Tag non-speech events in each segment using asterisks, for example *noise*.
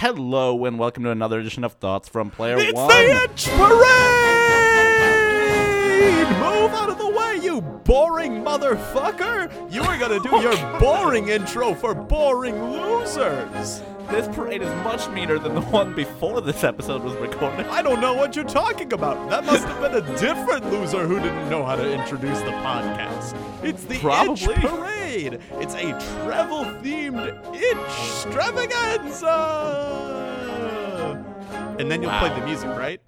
Hello and welcome to another edition of Thoughts from Player It's One. the Itch Parade! Move out of the way, you boring motherfucker! You are gonna do your boring intro for boring losers! This parade is much meaner than the one before this episode was recorded. I don't know what you're talking about. That must have been a different loser who didn't know how to introduce the podcast. It's the Probably. Itch Parade. It's a travel-themed itch extravaganza. And then you'll play the music, right?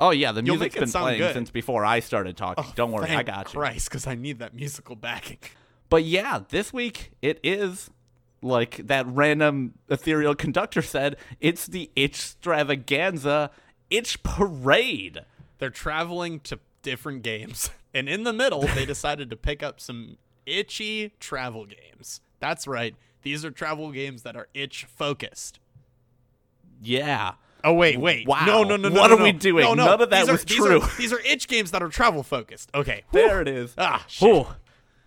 Oh yeah, the music's been playing good. since before I started talking. Oh, don't worry, I got you. Christ, because I need that musical backing. But yeah, this week it is like that random ethereal conductor said. It's the Itch Extravaganza Itch Parade. They're traveling to different games, *laughs* and in the middle, they decided to pick up some itchy travel games. That's right. These are travel games that are itch focused. Yeah. Oh wait, wait. Wow. No, no, no, no. What no, are we doing? No, no. None of that these are, was these true. Are, these are itch games that are travel focused. Okay. There it is. Ah, shit. Whew.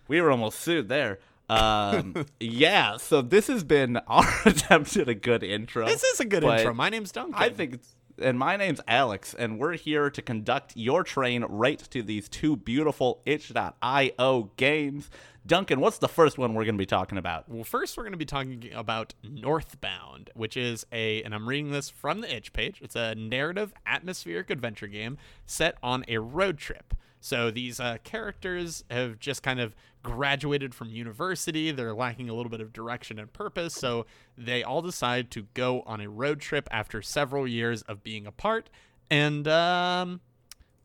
We were almost sued there. Um, yeah, so this has been our *laughs* attempt at a good intro. This is a good intro. My name's Duncan. I think it's, and my name's Alex, and we're here to conduct your train right to these two beautiful itch.io games. Duncan, what's the first one we're going to be talking about? Well, first we're going to be talking about Northbound, which is a, and I'm reading this from the itch page. It's a narrative atmospheric adventure game set on a road trip. So these uh, characters have just kind of graduated from university. They're lacking a little bit of direction and purpose. So they all decide to go on a road trip after several years of being apart. And um,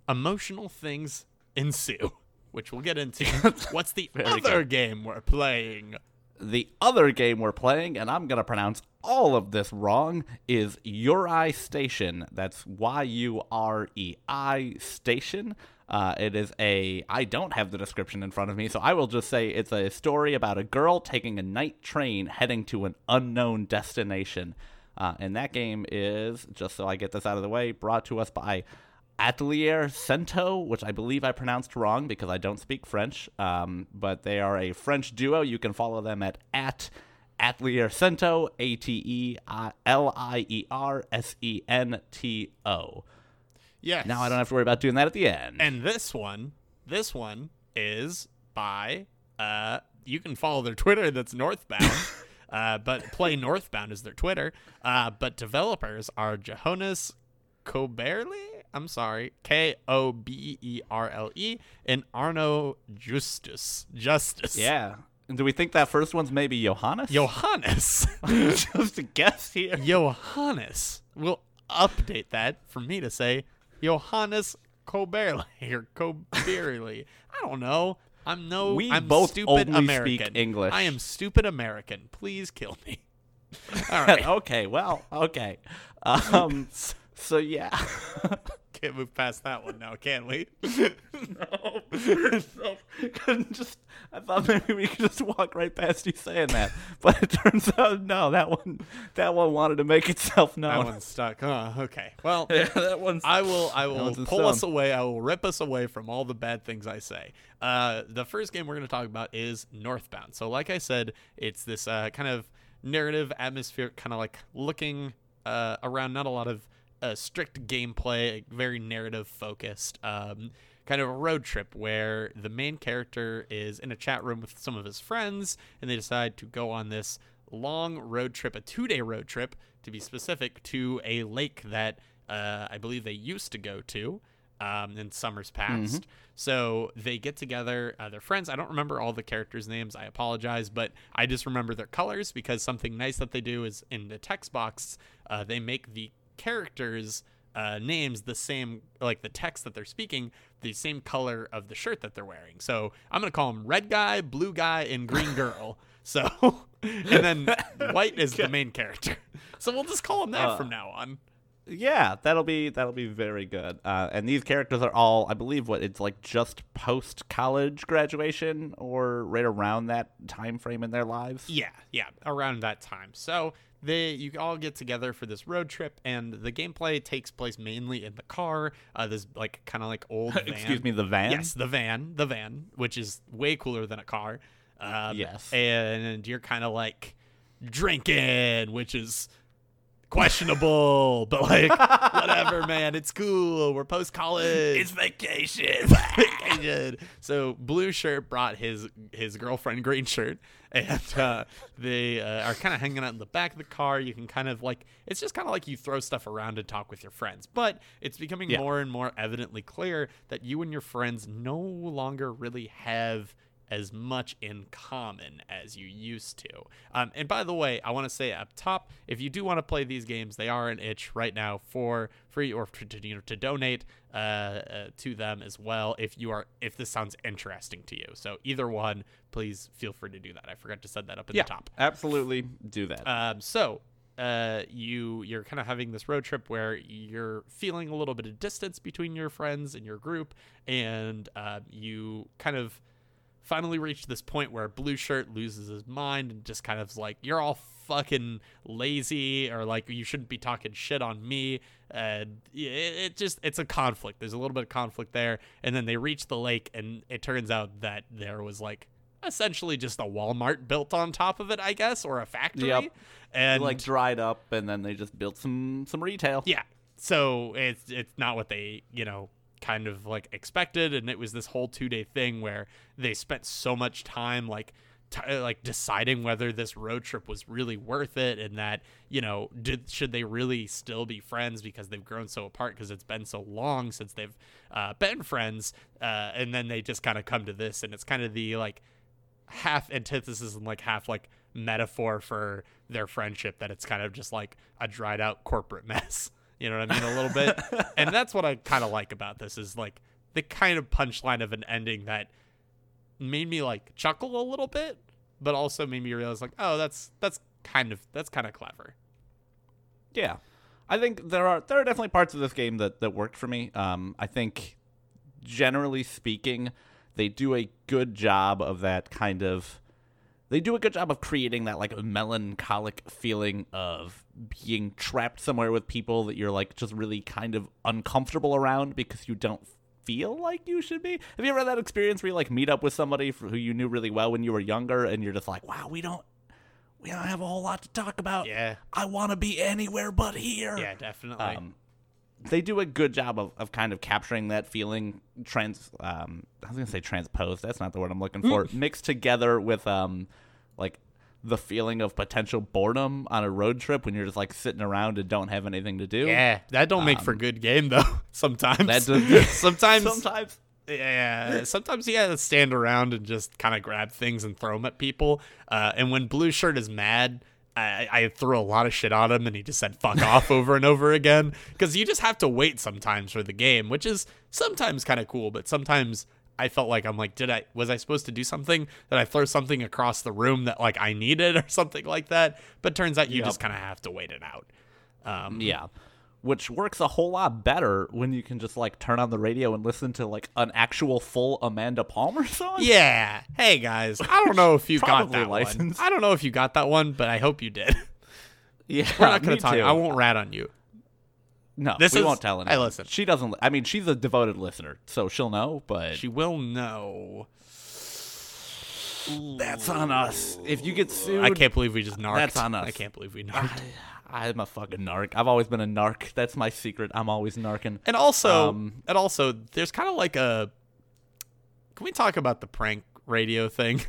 emotional things *laughs* ensue, which we'll get into. *laughs* What's the Very other good. game we're playing? The other game we're playing, and I'm going to pronounce all of this wrong, is Uri Station. That's Y U R E I Station. Uh, it is a. I don't have the description in front of me, so I will just say it's a story about a girl taking a night train heading to an unknown destination. Uh, and that game is, just so I get this out of the way, brought to us by Atelier Sento, which I believe I pronounced wrong because I don't speak French. Um, but they are a French duo. You can follow them at at Atelier Sento, A T E L I E R S E N T O. Yes. Now I don't have to worry about doing that at the end. And this one, this one is by uh you can follow their Twitter that's Northbound. *laughs* uh but Play Northbound is their Twitter. Uh but developers are Johannes Koberle, I'm sorry, K O B E R L E and Arno Justus. Justice. yeah. And Do we think that first one's maybe Johannes? Johannes. *laughs* just a guess here. Johannes. We'll update that for me to say Johannes Koberle or Koberle. I don't know. I'm no. We I'm both stupid only American. speak English. I am stupid American. Please kill me. *laughs* All right. okay, well, okay. Um, so yeah. *laughs* Can't move past that one now, can we? *laughs* No, *laughs* couldn't just I thought maybe we could just walk right past you saying that, but it turns out no. That one, that one wanted to make itself known. that one's stuck. Huh. Okay. Well, *laughs* yeah, that one's. I will I will pull us away. I will rip us away from all the bad things I say. Uh, the first game we're going to talk about is Northbound. So, like I said, it's this uh, kind of narrative atmosphere, kind of like looking uh, around. Not a lot of uh, strict gameplay, very narrative focused. Um, kind of a road trip where the main character is in a chat room with some of his friends, and they decide to go on this long road trip, a two day road trip to be specific, to a lake that uh, I believe they used to go to um, in summers past. So they get together, uh, they're friends. I don't remember all the characters' names. I apologize, but I just remember their colors because something nice that they do is in the text box, uh, they make the characters' uh, names the same, like the text that they're speaking, the same color of the shirt that they're wearing. So I'm gonna call them red guy, blue guy, and green *laughs* girl. So, *laughs* and then *laughs* white is the main character. So we'll just call them that Uh, from now on. yeah, that'll be that'll be very good. Uh, and these characters are all, I believe, what it's like just post college graduation or right around that time frame in their lives. Yeah, yeah, around that time. So they you all get together for this road trip, and the gameplay takes place mainly in the car. Uh, this like kind of like old *laughs* van. Excuse me, the van. Yes, the van, the van, which is way cooler than a car. Um, Yes. and you're kind of like drinking, which is questionable, but like *laughs* whatever, man. It's cool. We're post college. It's vacation. vacation. So blue shirt brought his his girlfriend green shirt, and uh, they uh, are kind of hanging out in the back of the car. You can kind of like it's just kind of like you throw stuff around and talk with your friends, but it's becoming Yeah. more and more evidently clear that you and your friends no longer really have as much in common as you used to. Um, and by the way, I want to say up top, if you do want to play these games, they are an itch right now for free or to, to, you know, to donate uh, uh, to them as well. If you are, if this sounds interesting to you, so either one, please feel free to do that. I forgot to set that up at yeah, the top. absolutely do that. Um, so uh, you you're kind of having this road trip where you're feeling a little bit of distance between your friends and your group, and uh, you kind of finally reach this point where blue shirt loses his mind and just kind of is like you're all fucking lazy or like you shouldn't be talking shit on me and it, it just it's a conflict there's a little bit of conflict there and then they reach the lake and it turns out that there was like essentially just a walmart built on top of it i guess or a factory Yep. and like dried up, and then they just built some some retail. yeah. So it's it's not what they, you know, kind of like expected and it was this whole 2-day thing where they spent so much time like t- like deciding whether this road trip was really worth it and that, you know, did should they really still be friends because they've grown so apart because it's been so long since they've uh, been friends uh, and then they just kind of come to this and it's kind of the like half antithesis and like half like metaphor for their friendship that it's kind of just like a dried out corporate *laughs* mess. You know what I mean? A little bit. *laughs* and that's what I kind of like about this is like the kind of punchline of an ending that made me like chuckle a little bit, but also made me realize like, oh, that's that's kind of that's kind of clever. Yeah, I think there are there are definitely parts of this game that that worked for me. Um, I think generally speaking, they do a good job of that kind of. They do a good job of creating that like melancholic feeling of being trapped somewhere with people that you're like just really kind of uncomfortable around because you don't feel like you should be. Have you ever had that experience where you like meet up with somebody who you knew really well when you were younger and you're just like, wow, we don't we don't have a whole lot to talk about. Yeah. I want to be anywhere but here. Yeah, definitely. Um, they do a good job of, of kind of capturing that feeling trans um I was gonna say transposed, that's not the word I'm looking for. mixed together with um like the feeling of potential boredom on a road trip when you're just like sitting around and don't have anything to do. yeah, that don't make for good game though. *laughs* Sometimes Um, That does *laughs* *laughs* sometimes sometimes Yeah, sometimes has to stand around and just kind of grab things and throw them at people. Uh, and when Blue Shirt is mad, I, I threw a lot of shit on him, and he just said "fuck off" over and over again. Because you just have to wait sometimes for the game, which is sometimes kind of cool, but sometimes I felt like I'm like, did I was I supposed to do something? Did I throw something across the room that like I needed *laughs* or something like that? But turns out you Yep. just kind of have to wait it out. Um, Yeah. Which works a whole lot better when you can just like turn on the radio and listen to like an actual full Amanda Palmer *laughs* song. Yeah. Hey guys, I don't know if you got that one. I don't know if you got that one, but I hope you did. Yeah. *laughs* We're not gonna talk. too. I won't rat on you. No, This we is- won't tell anyone. listen. She doesn't. I mean, she's a devoted listener, so she'll know. But She will know. that's on us. If you get sued, I can't believe we just narked. That's on us. I can't believe we narked. I'm a fucking narc. I've always been a narc. That's my secret. I'm always narking. And also, Um, and also, there's kind of like a. Can we talk about the prank radio thing?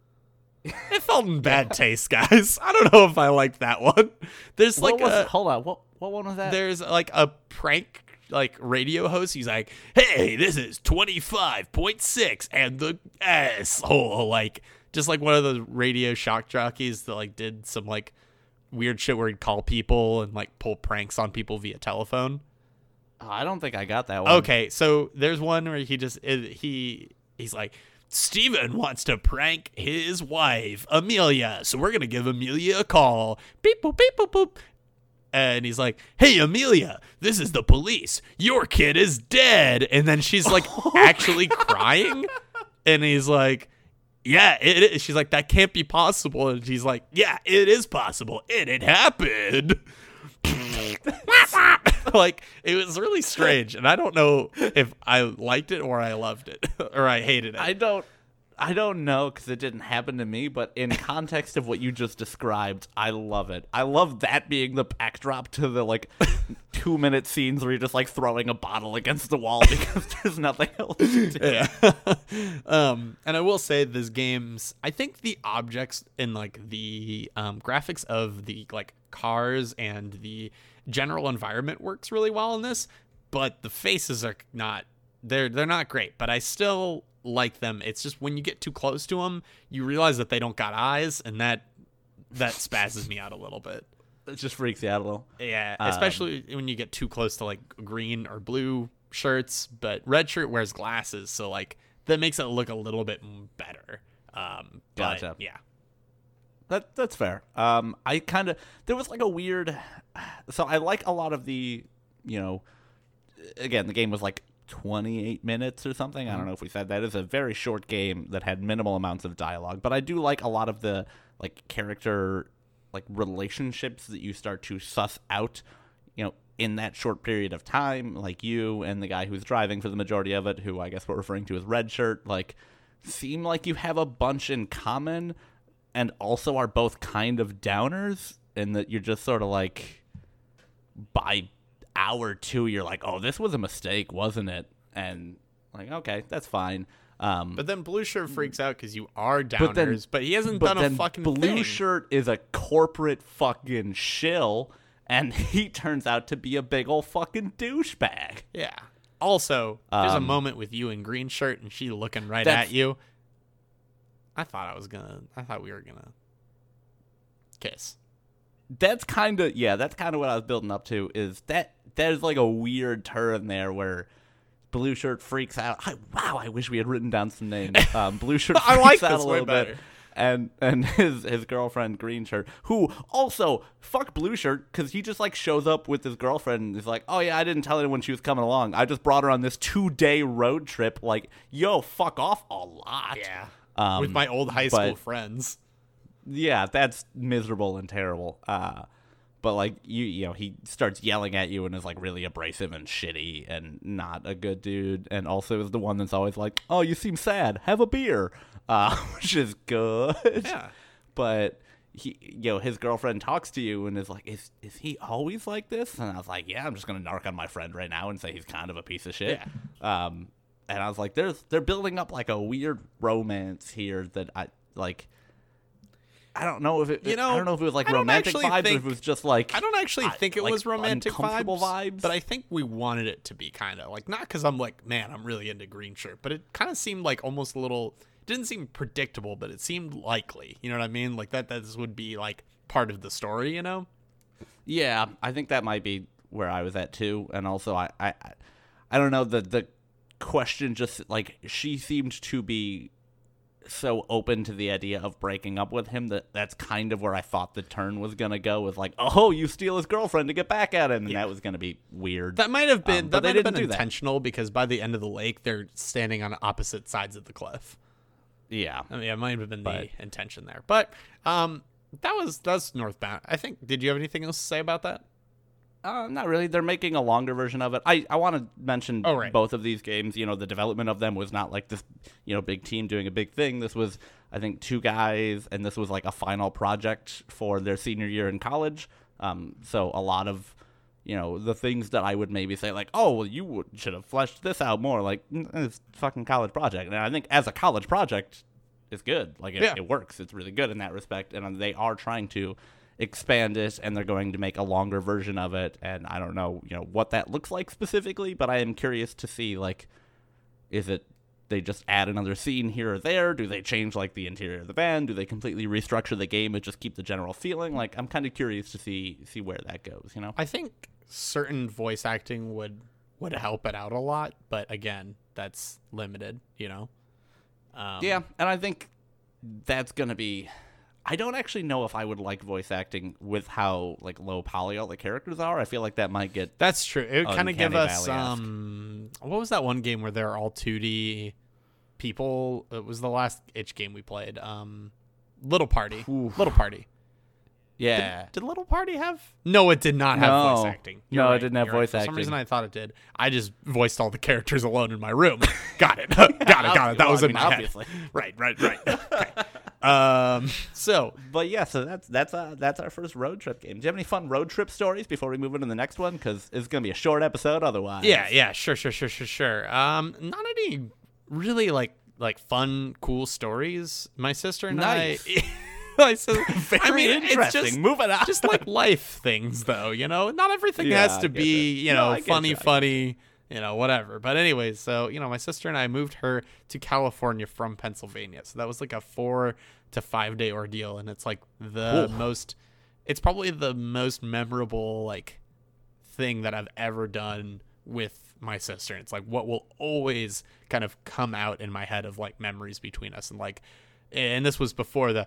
*laughs* it felt in bad taste, guys. I don't know if I liked that one. There's like a. Hold on. What what one was that? there's like a prank like radio host. He's like, "Hey, this is twenty five point six, and the asshole." Like, just like one of the radio shock jockeys that like did some like weird shit where he'd call people and like pull pranks on people via telephone. Oh, I don't think I got that one. Okay, so there's one where he just he he's like. Steven wants to prank his wife, Amelia. So we're going to give Amelia a call. Beep, boop, beep, boop, boop and he's like, "Hey, Amelia, this is the police. Your kid is dead." And then she's like, *laughs* actually crying, and he's like, "Yeah, it is." She's like, "That can't be possible," and she's like, "Yeah, it is possible, and it happened." *laughs* like it was really strange, and I don't know if I liked it or I loved it *laughs* or I hated it. I don't. I don't know because it didn't happen to me, but in context of what you just described, I love it. I love that being the backdrop to the like *laughs* two minute scenes where you're just like throwing a bottle against the wall *laughs* because there's nothing else. To do. yeah. *laughs* um, and I will say this game's I think the objects and like the um, graphics of the like cars and the general environment works really well in this, but the faces are not they're they're not great, but I still like them. It's just when you get too close to them, you realize that they don't got eyes and that that *laughs* spazzes me out a little bit. It just freaks you out a little. Yeah, especially when you get too close to like green or blue shirts, but red shirt wears glasses, so like that makes it look a little bit better. Um, but, Gotcha. Yeah. That that's fair. Um, I kind of there was like a weird. So I like a lot of the, you know, again the game was like 28 minutes or something. I don't mm-hmm. know if we said that. It's a very short game that had minimal amounts of dialogue, but I do like a lot of the like character like relationships that you start to suss out, you know, in that short period of time, like you and the guy who's driving for the majority of it, who I guess we're referring to as Red Shirt, like seem like you have a bunch in common and also are both kind of downers and that you're just sort of like by hour two you're like oh this was a mistake wasn't it and like okay that's fine um But then blue shirt freaks out because you are downers, But but, he hasn't but done a then fucking blue thing. shirt is a corporate fucking shill and *laughs* he turns out to be a big old fucking douchebag Yeah. Also, there's a Um, moment with you in green shirt and she looking right at you. I thought I was gonna. I thought we were gonna kiss. that's kind of yeah that's kind of what i was building up to is that there's like a weird turn there where blue shirt freaks out. I, wow i wish we had written down some names. *laughs* Um, blue shirt freaks *laughs* I like out a little bit. and and *laughs* his his girlfriend green shirt who also fuck blue shirt because he just like shows up with his girlfriend and is like oh yeah i didn't tell anyone she was coming along. I just brought her on this two day road trip. Like yo fuck off a lot. Um, with my old high school but- friends. yeah, that's miserable and terrible. Uh, but like you, you know, he starts yelling at you and is like really abrasive and shitty and not a good dude. And also is the one that's always like, "Oh, you seem sad. Have a beer," *laughs* uh, which is good. Yeah. But he, you know, his girlfriend talks to you and is like, "Is is he always like this?" And I was like, "Yeah, I'm just gonna narc on my friend right now and say he's kind of a piece of shit." yeah. Um, and I was like, "There's they're building up like a weird romance here that I like." I don't know if it. You know, I don't know if it was like romantic vibes or think- if it was just like. I don't actually think it like, was romantic vibes, vibes. but I think we wanted it to be kind of like not because I'm like, man, I'm really into green shirt, but it kind of seemed like almost a little. Didn't seem predictable, but it seemed likely. You know what I mean? Like that. That this would be like part of the story. You know? Yeah, I think that might be where I was at too, and also I, I- I don't know the the question just like she seemed to be so open to the idea of breaking up with him that that's kind of where I thought the turn was gonna go was like, oh, you steal his girlfriend to get back at him, and that was gonna be weird. That might have been Um, but that they might have didn't been do that. intentional because by the end of the lake, they're standing on opposite sides of the cliff. yeah, I mean, it might have been But- the intention there, but um, that was that's northbound. I think. Did you have anything else to say about that? Uh, not really. They're making a longer version of it. I, I want to mention Oh, right. both of these games. You know, the development of them was not like this, you know, big team doing a big thing. This was, I think, two guys, and this was like a final project for their senior year in college. Um, so a lot of, you know, the things that I would maybe say like, oh, well, you would, should have fleshed this out more. Like, "Mm, it's a fucking college project, and I think as a college project, it's good. Like, it, Yeah. it works. It's really good in that respect, and they are trying to expand it and they're going to make a longer version of it and I don't know, you know, what that looks like specifically, but I am curious to see like is it they just add another scene here or there? Do they change like the interior of the van? Do they completely restructure the game and just keep the general feeling? Like I'm kind of curious to see see where that goes, you know? I think certain voice acting would would help it out a lot, but again, that's limited. You know. Um, Yeah, and I think that's going to be I don't actually know if I would like voice acting with how like low poly all the characters are. I feel like that might get that's true. It would kind of give us um. What was that one game where they're all 2D people? It was the last itch game we played. Um, Little Party. Oof. Little Party. Yeah. Did Little Party have? No, it did not have No. voice acting. No, You're it right, didn't have you're right. voice For some reason, I thought it did. I just voiced all the characters alone in my room. *laughs* got it. *laughs* got it. Got it. That Well, was I in mean, my obviously. head. *laughs* Right. Right. Right. Okay. Um. *laughs* So But yeah, so that's that's uh that's our first road trip game. Do you have any fun road trip stories before we move into the next one? Because it's gonna be a short episode otherwise. Yeah, yeah, sure, sure, sure, sure, sure. Um, not any really like like fun, cool stories. My sister and Nice. *laughs* *laughs* I. sister, Very I mean, it's interesting. just Moving on. just like life things, though. You know, not everything Yeah, has to be you know I get funny, you, funny. You know, whatever. But anyways, so you know, my sister and I moved her to California from Pennsylvania. So that was like a four to five day ordeal, and it's like the Ooh. most. It's probably the most memorable like thing that I've ever done with my sister. It's like what will always kind of come out in my head of like memories between us and like and this was before the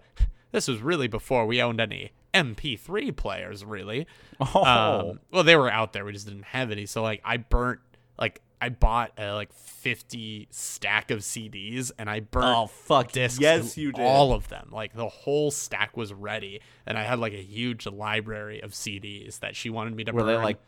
this was really before we owned any MP3 players really. Oh. Um, well they were out there, we just didn't have any. So like I burnt like I bought a like 50 stack of CDs and I burned Oh fuck! discs Yes, you did. all of them like the whole stack was ready and i had like a huge library of cds that she wanted me to were they burn. like?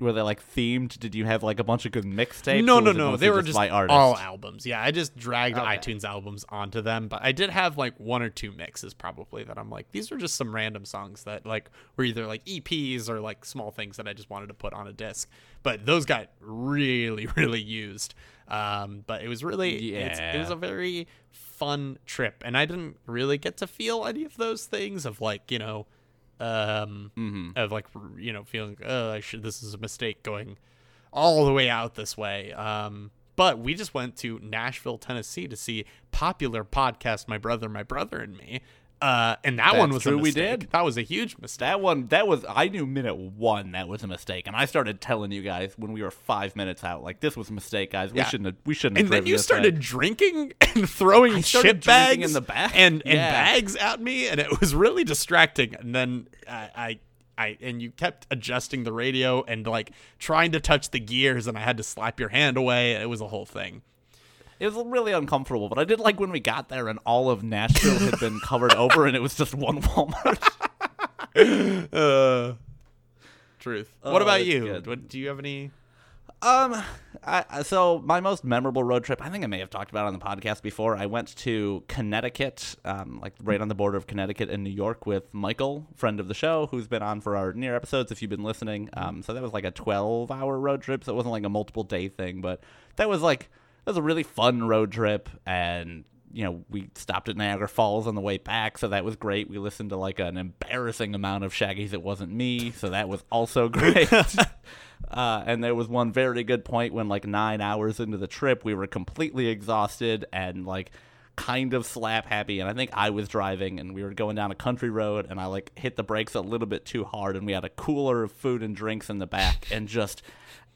Were they like themed? Did you have like a bunch of good mixtapes? no no no they were just by artists? all albums yeah i just dragged Okay. itunes albums onto them but i did have like one or two mixes probably that i'm like these are just some random songs that like were either like eps or like small things that i just wanted to put on a disc but those got really *laughs* really used um but it was really it's, it was a very fun trip and i didn't really get to feel any of those things of like you know um Mhm. of like you know feeling oh i should this is a mistake going all the way out this way um but we just went to nashville tennessee to see popular podcast my brother my brother and me uh and that one was true, a we did. that was a huge mistake That one, that was. I knew minute one that was a mistake, and I started telling you guys when we were five minutes out, like this was a mistake, guys. We Yeah. shouldn't. Have, we shouldn't. and then you started way." drinking *laughs* and throwing shit bags in the back. and, and Yeah. bags at me and it was really distracting and then I, I I and you kept adjusting the radio and like trying to touch the gears and I had to slap your hand away it was a whole thing It was really uncomfortable, but I did like when we got there and all of Nashville had been covered *laughs* over, and it was just one Walmart. *laughs* uh truth Oh, what about you what, do you have any Um, I, so my most memorable road trip, I think I may have talked about on the podcast before. I went to Connecticut, um, like right on the border of Connecticut and New York with Michael, friend of the show, who's been on for our near episodes if you've been listening. Um, so that was like a 12 hour road trip. So it wasn't like a multiple day thing, but that was like, was a really fun road trip. And, you know, we stopped at Niagara Falls on the way back. So that was great. We listened to like an embarrassing amount of Shaggy's It Wasn't Me. So that was also *laughs* great. *laughs* Uh, and there was one very good point when, like, nine hours into the trip, we were completely exhausted and, like, kind of slap happy. And I think I was driving and we were going down a country road and I, like, hit the brakes a little bit too hard. And we had a cooler of food and drinks in the back and just.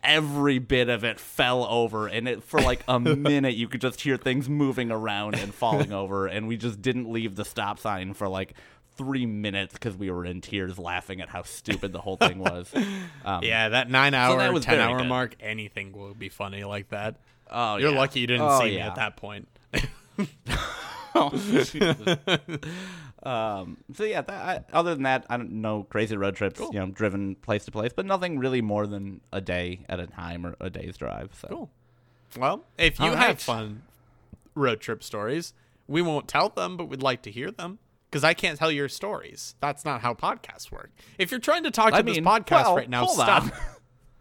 Every bit of it fell over, and it for like a *laughs* minute you could just hear things moving around and falling *laughs* over, and we just didn't leave the stop sign for like three minutes because we were in tears laughing at how stupid the whole thing was. *laughs* Um, yeah that nine hour that was 10 hour good. mark anything will be funny like that Oh, you're yeah. lucky you didn't Oh, see me at that point Oh. Um, so yeah, that, I, other than that, I don't know crazy road trips. Cool. You know, driven place to place, but nothing really more than a day at a time or a day's drive. So Cool. Well, if you All have right. fun road trip stories, we won't tell them, but we'd like to hear them. Because I can't tell your stories. That's not how podcasts work. If you're trying to talk to I this mean, podcast well, right now, stop.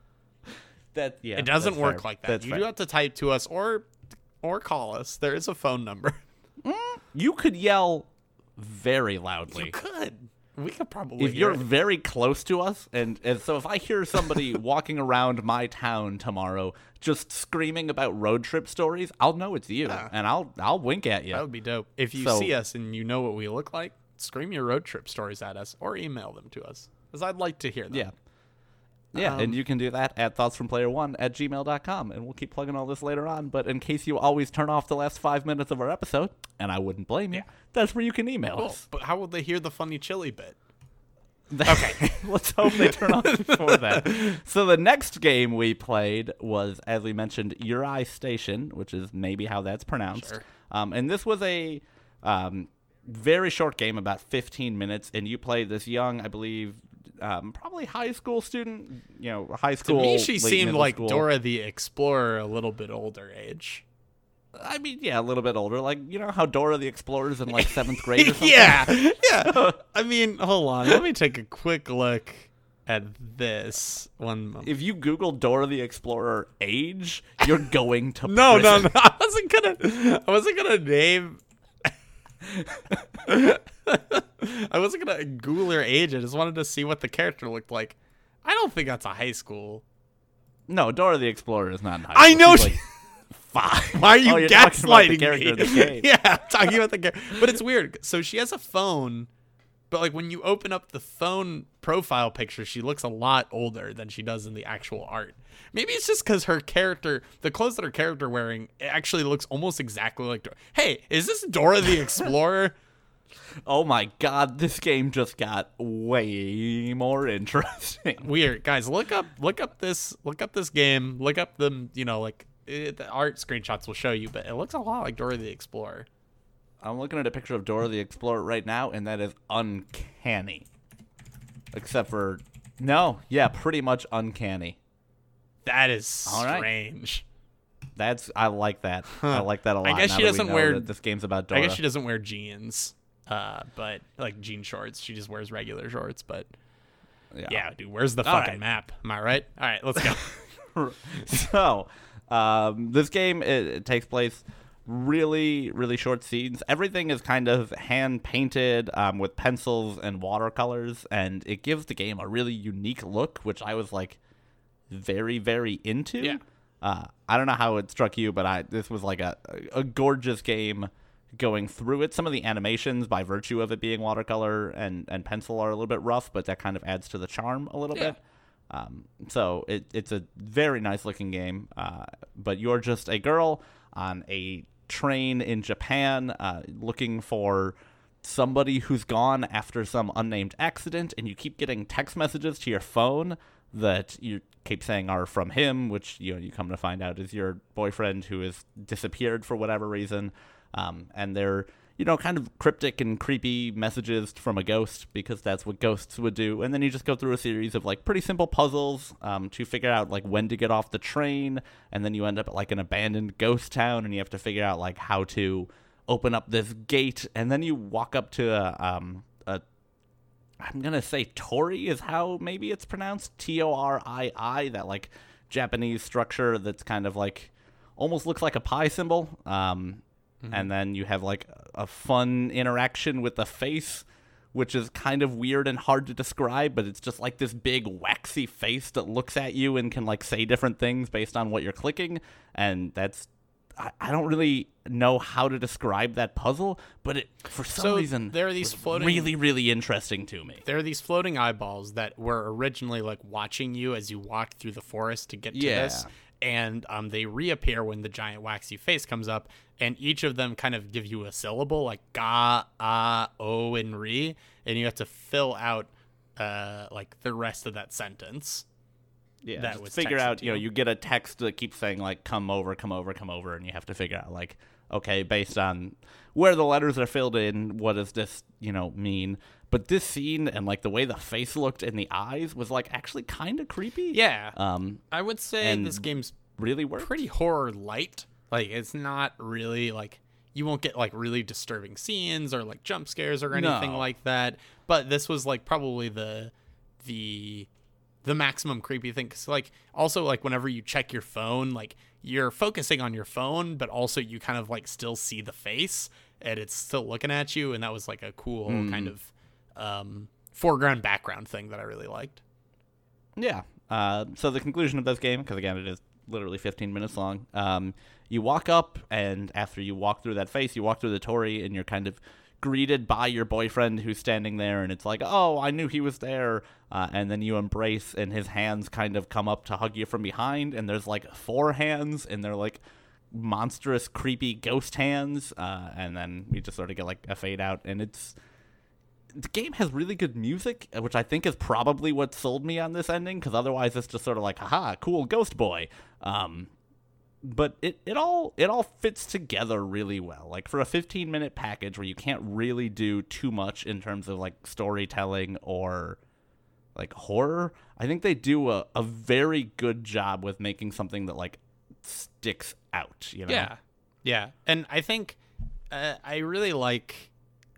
*laughs* *laughs* that yeah, it doesn't work fair. like that. That's you fair. do have to type to us or or call us. There is a phone number. You could yell very loudly. You could. We could probably. if you're it. very close to us, and, and so if I hear somebody *laughs* walking around my town tomorrow just screaming about road trip stories, I'll know it's you, Yeah. and I'll I'll wink at you. that would be dope. If you So- see us and you know what we look like, scream your road trip stories at us or email them to us. Because I'd like to hear them. Yeah. Yeah, Um, and you can do that at thoughtsfromplayer1 at gmail.com, and we'll keep plugging all this later on. But in case you always turn off the last five minutes of our episode, and I wouldn't blame you, that's where you can email Cool. us. But how will they hear the funny chili bit? *laughs* Okay. *laughs* Let's hope they turn off *laughs* before that. So the next game we played was, as we mentioned, Uri Station, which is maybe how that's pronounced. Sure. Um, and this was a um, very short game, about 15 minutes, and you play this young, I believe, um, probably high school student. You know, high school. To me, she seemed like school. Dora the Explorer, a little bit older age. I mean, yeah, a little bit older. Like you know how Dora the Explorer's in like seventh *laughs* grade or something. yeah, *laughs* yeah. I mean, hold on. Let me take a quick look at this one. moment. If you Google Dora the Explorer age, you're going to *laughs* No, no, no. I wasn't gonna. I wasn't gonna name. *laughs* I wasn't gonna Google her age. I just wanted to see what the character looked like. I don't think that's a high school. No, Dora the Explorer is not in high school. I know She's, she- like *laughs* five. *laughs* Why are you oh, gaslighting character me? the game. yeah, I'm talking about the character. But it's weird. So she has a phone, but like when you open up the phone profile picture, she looks a lot older than she does in the actual art. Maybe it's just because her character, the clothes that her character wearing, it actually looks almost exactly like. Dora. Hey, is this Dora the *laughs* Explorer? Oh my god, this game just got way more interesting. *laughs* Weird, guys. Look up, look up this, look up this game. Look up the, you know, like it, the art screenshots will show you, but it looks a lot like Dora the Explorer. I'm looking at a picture of Dora the Explorer right now, and that is uncanny. Except for, no, yeah, pretty much uncanny. That is All right. strange. That's I like that. I like that a lot. I guess she doesn't wear- This game's about Dora. I guess she doesn't wear jeans, uh, but like jean shorts. She just wears regular shorts. But yeah, dude, where's the All fucking right. map? Am I right? All right, let's go. *laughs* so um, this game it, it takes place really really short scenes everything is kind of hand painted um, with pencils and watercolors and it gives the game a really unique look which i was like very very into Yeah. uh, i don't know how it struck you but i this was like a, a gorgeous game going through it some of the animations by virtue of it being watercolor and, and pencil are a little bit rough but that kind of adds to the charm a little Yeah. bit um, so it, it's a very nice looking game, uh, but you're just a girl on a train in Japan uh, looking for somebody who's gone after some unnamed accident, and you keep getting text messages to your phone that you keep saying are from him, which you know you come to find out is your boyfriend who has disappeared for whatever reason, um, and they're you know, kind of cryptic and creepy messages from a ghost because that's what ghosts would do. And then you just go through a series of like pretty simple puzzles um, to figure out like when to get off the train. And then you end up at like an abandoned ghost town and you have to figure out like how to open up this gate. And then you walk up to a, um, a I'm gonna say Torii is how maybe it's pronounced T O R I I that like Japanese structure that's kind of like almost looks like a pi symbol. Um, and then you have like a fun interaction with the face, which is kind of weird and hard to describe, but it's just like this big waxy face that looks at you and can like say different things based on what you're clicking, and that's. I I don't really know how to describe that puzzle, but it for some So reason there are these floating- really really interesting to me. there are these floating eyeballs that were originally like watching you as you walked through the forest to get to Yeah. this and um, they reappear when the giant waxy face comes up and each of them kind of give you a syllable like ga ah o and re and you have to fill out uh, like the rest of that sentence Yeah, that was figure out. You know, you. you get a text that keeps saying like "come over, come over, come over," and you have to figure out like, okay, based on where the letters are filled in, what does this you know mean? But this scene and like the way the face looked and the eyes was like actually kind of creepy. yeah Um, i would say this game's really worked. pretty horror light. Like it's not really like you won't get like really disturbing scenes or like jump scares or anything No. like that. But this was like probably the the the maximum creepy thing. Cause like also like whenever you check your phone, like you're focusing on your phone, but also you kind of like still see the face and it's still looking at you. And that was like a cool kind of um, foreground background thing that I really liked. Yeah. Uh, so the conclusion of this game, because again it is literally 15 minutes long, um, you walk up, and after you walk through that face, you walk through the Torii, and you're kind of greeted by your boyfriend who's standing there, and it's like, oh, I knew he was there. Uh, and then you embrace, and his hands kind of come up to hug you from behind, and there's like four hands, and they're like monstrous, creepy ghost hands. Uh, and then you just sort of get like a fade out, and it's the game has really good music, which I think is probably what sold me on this ending. Because otherwise, it's just sort of like, haha, cool ghost boy. Um, but it, it all it all fits together really well. Like for a 15 minute package where you can't really do too much in terms of like storytelling or like horror, I think they do a, a very good job with making something that like sticks out. You know? Yeah, yeah, and I think uh, I really like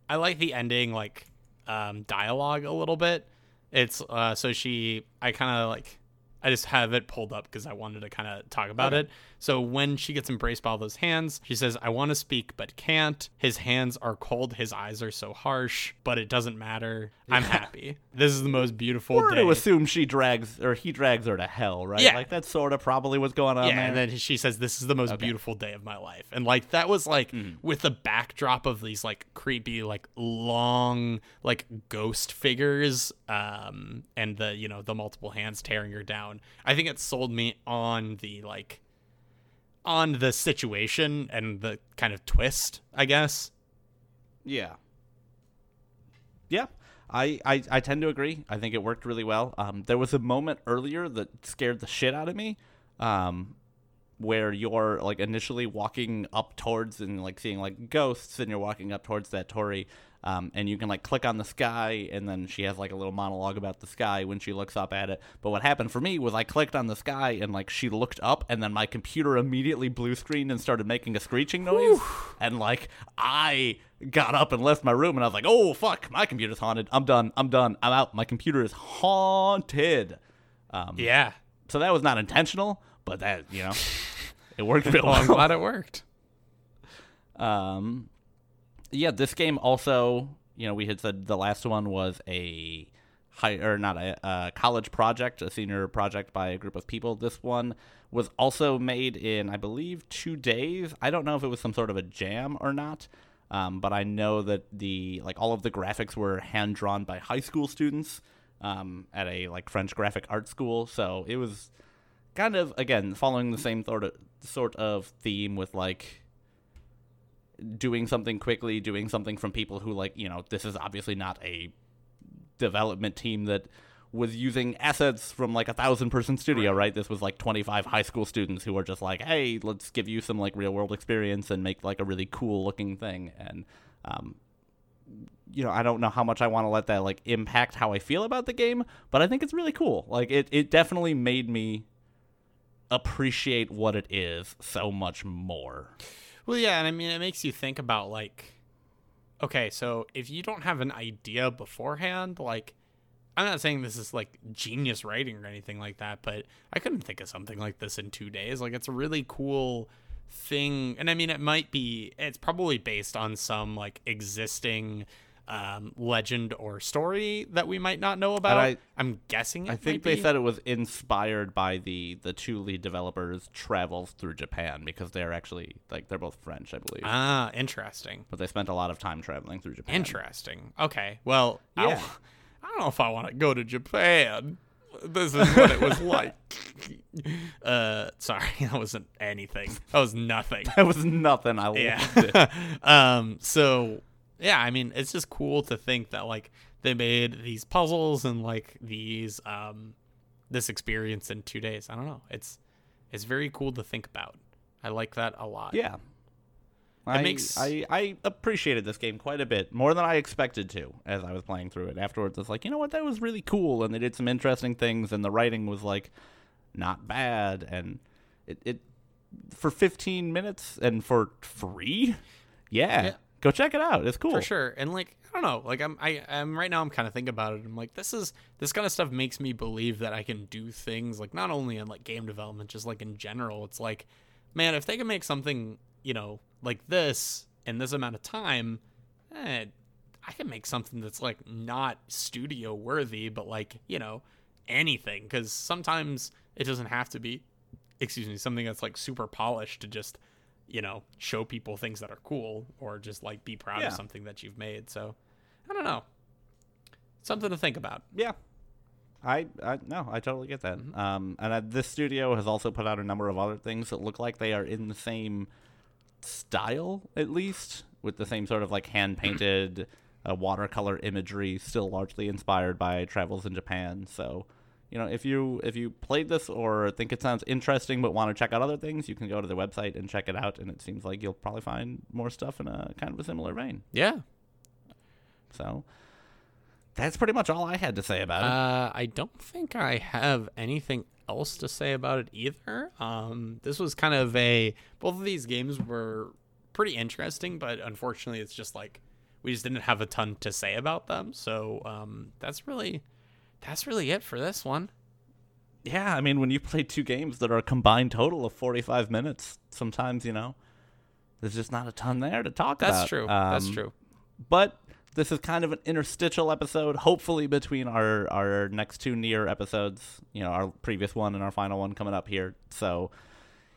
I like the ending like um, dialogue a little bit. It's uh, so she I kind of like I just have it pulled up because I wanted to kind of talk about Okay. it. So when she gets embraced by all those hands, she says, I want to speak but can't. His hands are cold, his eyes are so harsh, but it doesn't matter. I'm happy. This is the most beautiful We're day. to assume she drags or he drags her to hell, right? Yeah. Like that's sort of probably what's going on yeah, there. and then she says, "This is the most beautiful day of my life," and like that was like Hmm. with the backdrop of these like creepy, like long, like ghost figures, um, and the you know the multiple hands tearing her down. I think it sold me on the like on the situation and the kind of twist, I guess. Yeah. Yeah. I, I, I tend to agree. I think it worked really well. Um, there was a moment earlier that scared the shit out of me, um, where you're like initially walking up towards and like seeing like ghosts, and you're walking up towards that Torii, um, and you can like click on the sky, and then she has like a little monologue about the sky when she looks up at it. But what happened for me was I clicked on the sky, and like she looked up, and then my computer immediately blue screened and started making a screeching noise, and like I got up and left my room, and I was like, oh fuck, my computer's haunted. I'm done. I'm done. I'm out. My computer is haunted. Um, Yeah. so that was not intentional, but that you know, it worked *laughs* real Well, I'm glad it worked. Um, yeah, this game also, you know, we had said the last one was a high or not a, a college project, a senior project by a group of people. This one was also made in, I believe, two days. I don't know if it was some sort of a jam or not. Um, but I know that the like all of the graphics were hand drawn by high school students um, at a like French graphic art school. So it was kind of again following the same sort of sort of theme with like doing something quickly, doing something from people who like, you know, this is obviously not a development team that was using assets from like a thousand person studio, right. This was like 25 high school students who were just like, hey, let's give you some like real world experience and make like a really cool looking thing. And, um, you know, I don't know how much I want to let that like impact how I feel about the game, but I think it's really cool. Like it, it definitely made me appreciate what it is so much more. Well, yeah, and I mean, it makes you think about like, okay, so if you don't have an idea beforehand, like, I'm not saying this is like genius writing or anything like that, but I couldn't think of something like this in two days. Like, it's a really cool thing, and I mean, it might be, it's probably based on some like existing um legend or story that we might not know about I- i'm guessing it I think they be. said it was inspired by the the two lead developers' travels through Japan because they're actually like they're both French, I believe, ah interesting but they spent a lot of time traveling through Japan. Interesting. Okay. Well, I, Yeah. I don't know if I want to go to Japan. This is what it was *laughs* like. uh, sorry, *laughs* that wasn't anything. That was nothing. That was nothing. I loved it. *laughs* Um. So yeah, I mean, it's just cool to think that like they made these puzzles and like these um this experience in two days. I don't know. It's it's very cool to think about. I like that a lot. Yeah. I, makes- I, I appreciated this game quite a bit more than I expected to as I was playing through it. Afterwards, it's like you know what that was really cool, and they did some interesting things, and the writing was like not bad, and it, it for 15 minutes and for free, yeah, Yeah. Go check it out. It's cool. for sure. And like i don't know. Like i'm i i'm right now i'm kind of thinking about it. I'm like this is this kind of stuff makes me believe that i can do things like not only in like game development just like in general. It's like man if they can make something you know like this in this amount of time eh, i can make something that's like not studio worthy but like you know anything. Because sometimes it doesn't have to be excuse me something that's like super polished to just you know show people things that are cool or just like be proud Yeah. of something that you've made so i don't know something to think about Yeah. I, I no, I totally get that. Um, and uh, this studio has also put out a number of other things that look like they are in the same style, at least, with the same sort of like hand painted uh, watercolor imagery, still largely inspired by travels in Japan. So, you know, if you if you played this or think it sounds interesting but want to check out other things, you can go to the website and check it out. And it seems like you'll probably find more stuff in a kind of a similar vein. Yeah. So that's pretty much all I had to say about it. Uh, I don't think I have anything else to say about it either. Um, this was kind of a both of these games were pretty interesting, but unfortunately, it's just like we just didn't have a ton to say about them. So um, that's really that's really it for this one. Yeah, I mean, when you play two games that are a combined total of 45 minutes, sometimes, you know, there's just not a ton there to talk That's about. true. that's Um, true. But this is kind of an interstitial episode, hopefully between our, our next two near episodes, you know, our previous one and our final one coming up here. So,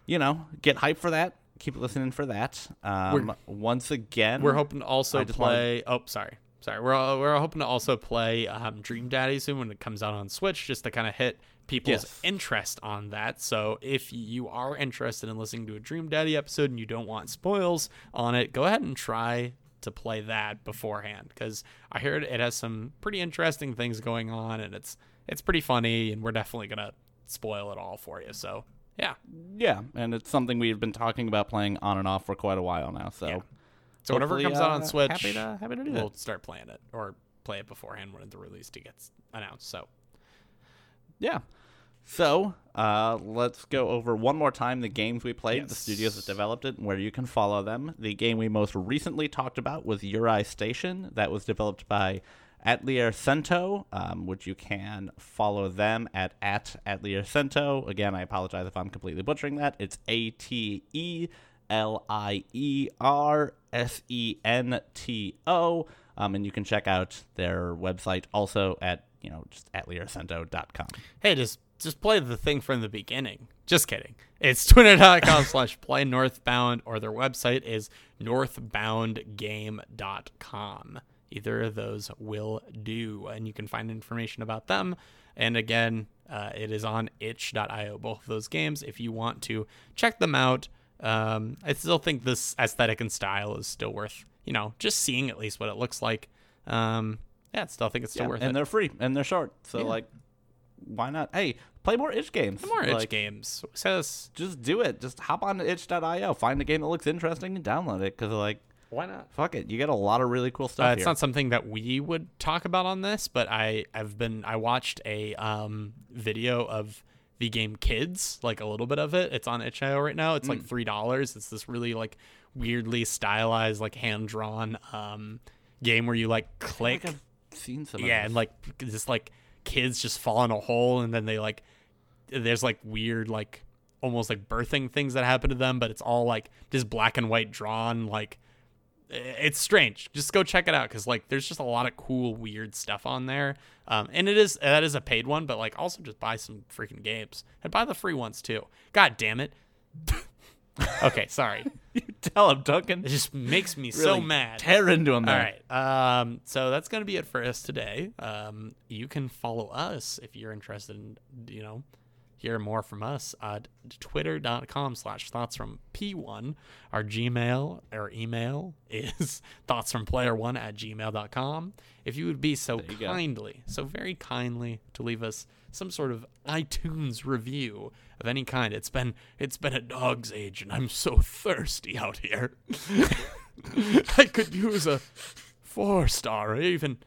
you know, get hyped for that. Keep listening for that. Um, once again, We're hoping to also I just wanted- play. Oh, sorry, sorry. We're uh, we're hoping to also play um, Dream Daddy soon when it comes out on Switch, just to kind of hit people's Yes. interest on that. So if you are interested in listening to a Dream Daddy episode and you don't want spoils on it, go ahead and try to play that beforehand because I heard it has some pretty interesting things going on and it's it's pretty funny and we're definitely gonna spoil it all for you. So yeah. yeah, and it's something we've been talking about playing on and off for quite a while now. So, Yeah. So whenever it comes out on uh, Switch, happy to, happy to do we'll start playing it or play it beforehand when the release date gets announced. So Yeah. So, uh, let's go over one more time the games we played, the studios that developed it, and where you can follow them. The game we most recently talked about was Torii Station. That was developed by Atelier Sento, um, which you can follow them at at Atelier Sento. Again, I apologize if I'm completely butchering that. It's A T E L I E R S E N T O. Um, and you can check out their website also at, you know, just at ateliersento.com. hey, just just play the thing from the beginning. Just kidding. It's twitter.com *laughs* slash play northbound or their website is northboundgame.com. Either of those will do. And you can find information about them. And again, uh, it is on itch.io, both of those games, if you want to check them out. Um, I still think this aesthetic and style is still worth, you know, just seeing at least what it looks like. Um, yeah, I still think it's still Yeah, worth and it. And they're free and they're short. So Yeah. like, why not? Hey, play more itch games. Play More itch Like, games. Says Just do it. Just hop on to itch.io, find a game that looks interesting, and download it. Because like, why not? fuck it, you get a lot of really cool stuff Uh, it's here. not something that we would talk about on this, but I I have been I watched a um video of the game Kids, like a little bit of it. It's on itch.io right now. It's like Mm. three dollars. It's this really like weirdly stylized, like hand drawn um game where you like click. I've seen some. of yeah, and like just like kids just fall in a hole and then they like there's like weird like almost like birthing things that happen to them, but it's all like just black and white drawn like it's strange. Just go check it out because like there's just a lot of cool weird stuff on there. Um, and it is that is a paid one, but like also just buy some freaking games and buy the free ones too. God damn it. *laughs* okay, sorry. *laughs* you tell him, Duncan. It just makes me so mad. Tear into him All there. right. Um, so that's going to be it for us today. Um, you can follow us if you're interested in, you know, hear more from us at twitter.com slash thoughts from P1. Our Gmail or email is *laughs* thoughts from player one at gmail.com. If you would be so you go. kindly, so very kindly to leave us some sort of iTunes review of any kind. It's been it's been a dog's age and I'm so *laughs* thirsty out here. *laughs* I could use a four star or even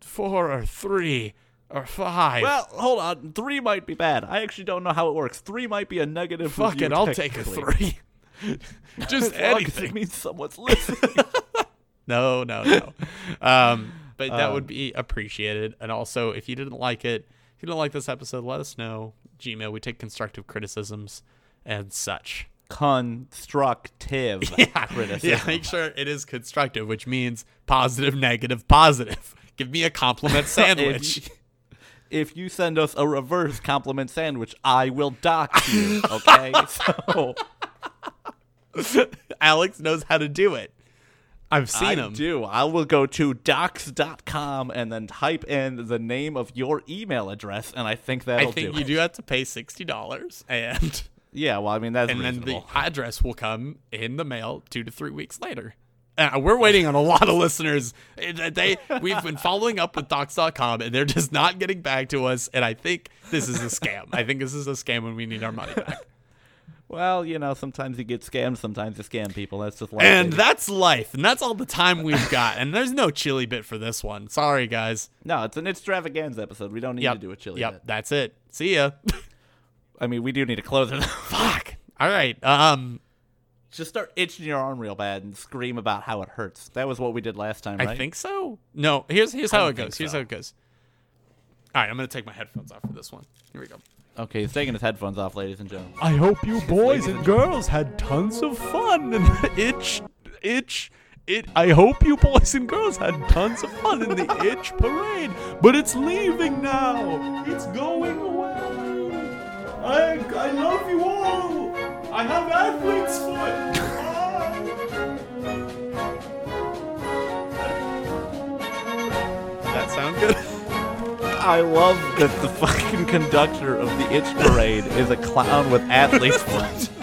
four or three or five. Well, hold on. Three might be bad. I actually don't know how it works. Three might be a negative. fuck it, I'll take a three. *laughs* *laughs* Just As it anything. means someone's listening. *laughs* No, no, no. Um, but that Um, would be appreciated. And also, if you didn't like it, if you didn't like this episode, let us know. Gmail, we take constructive criticisms and such. Constructive yeah. criticism. Yeah, make sure it is constructive, which means positive, negative, positive. Give me a compliment sandwich. If you, send us a reverse compliment sandwich, I will dock you. Okay, *laughs* so *laughs* Alex knows how to do it. I've seen I him. do. I will go to docs.com and then type in the name of your email address, and I think that'll I think do you it. do have to pay sixty dollars, and Yeah, well, I mean that's and then the address will come in the mail two to three weeks later. Uh, we're waiting on a lot of listeners. Uh, They we've been following up with docs.com and they're just not getting back to us. And I think this is a scam. I think this is a scam when we need our money back. Well, you know, sometimes you get scammed, sometimes you scam people. That's just life. And baby. that's life. And that's all the time we've got. And there's no chili bit for this one. Sorry, guys. no, it's an extravaganza episode. We don't need Yep. to do a chili. Yep. bit. That's it. See ya. *laughs* I mean, we do need to close it. Fuck. All right. Um, Just start itching your arm real bad and scream about how it hurts. That was what we did last time, right? I think so. No, here's here's how it think goes. Here's how it goes. All right, I'm gonna take my headphones off for this one. Here we go. Okay, he's taking his headphones off, ladies and gentlemen. I hope you boys and girls had tons of fun in the *laughs* itch itch it I hope you boys and girls had tons of fun in the *laughs* itch parade, but it's leaving now. It's going away. I I love you all. I have athlete's foot. *laughs* that sound good? I love that the fucking conductor of the itch parade is a clown with athlete's *laughs* foot.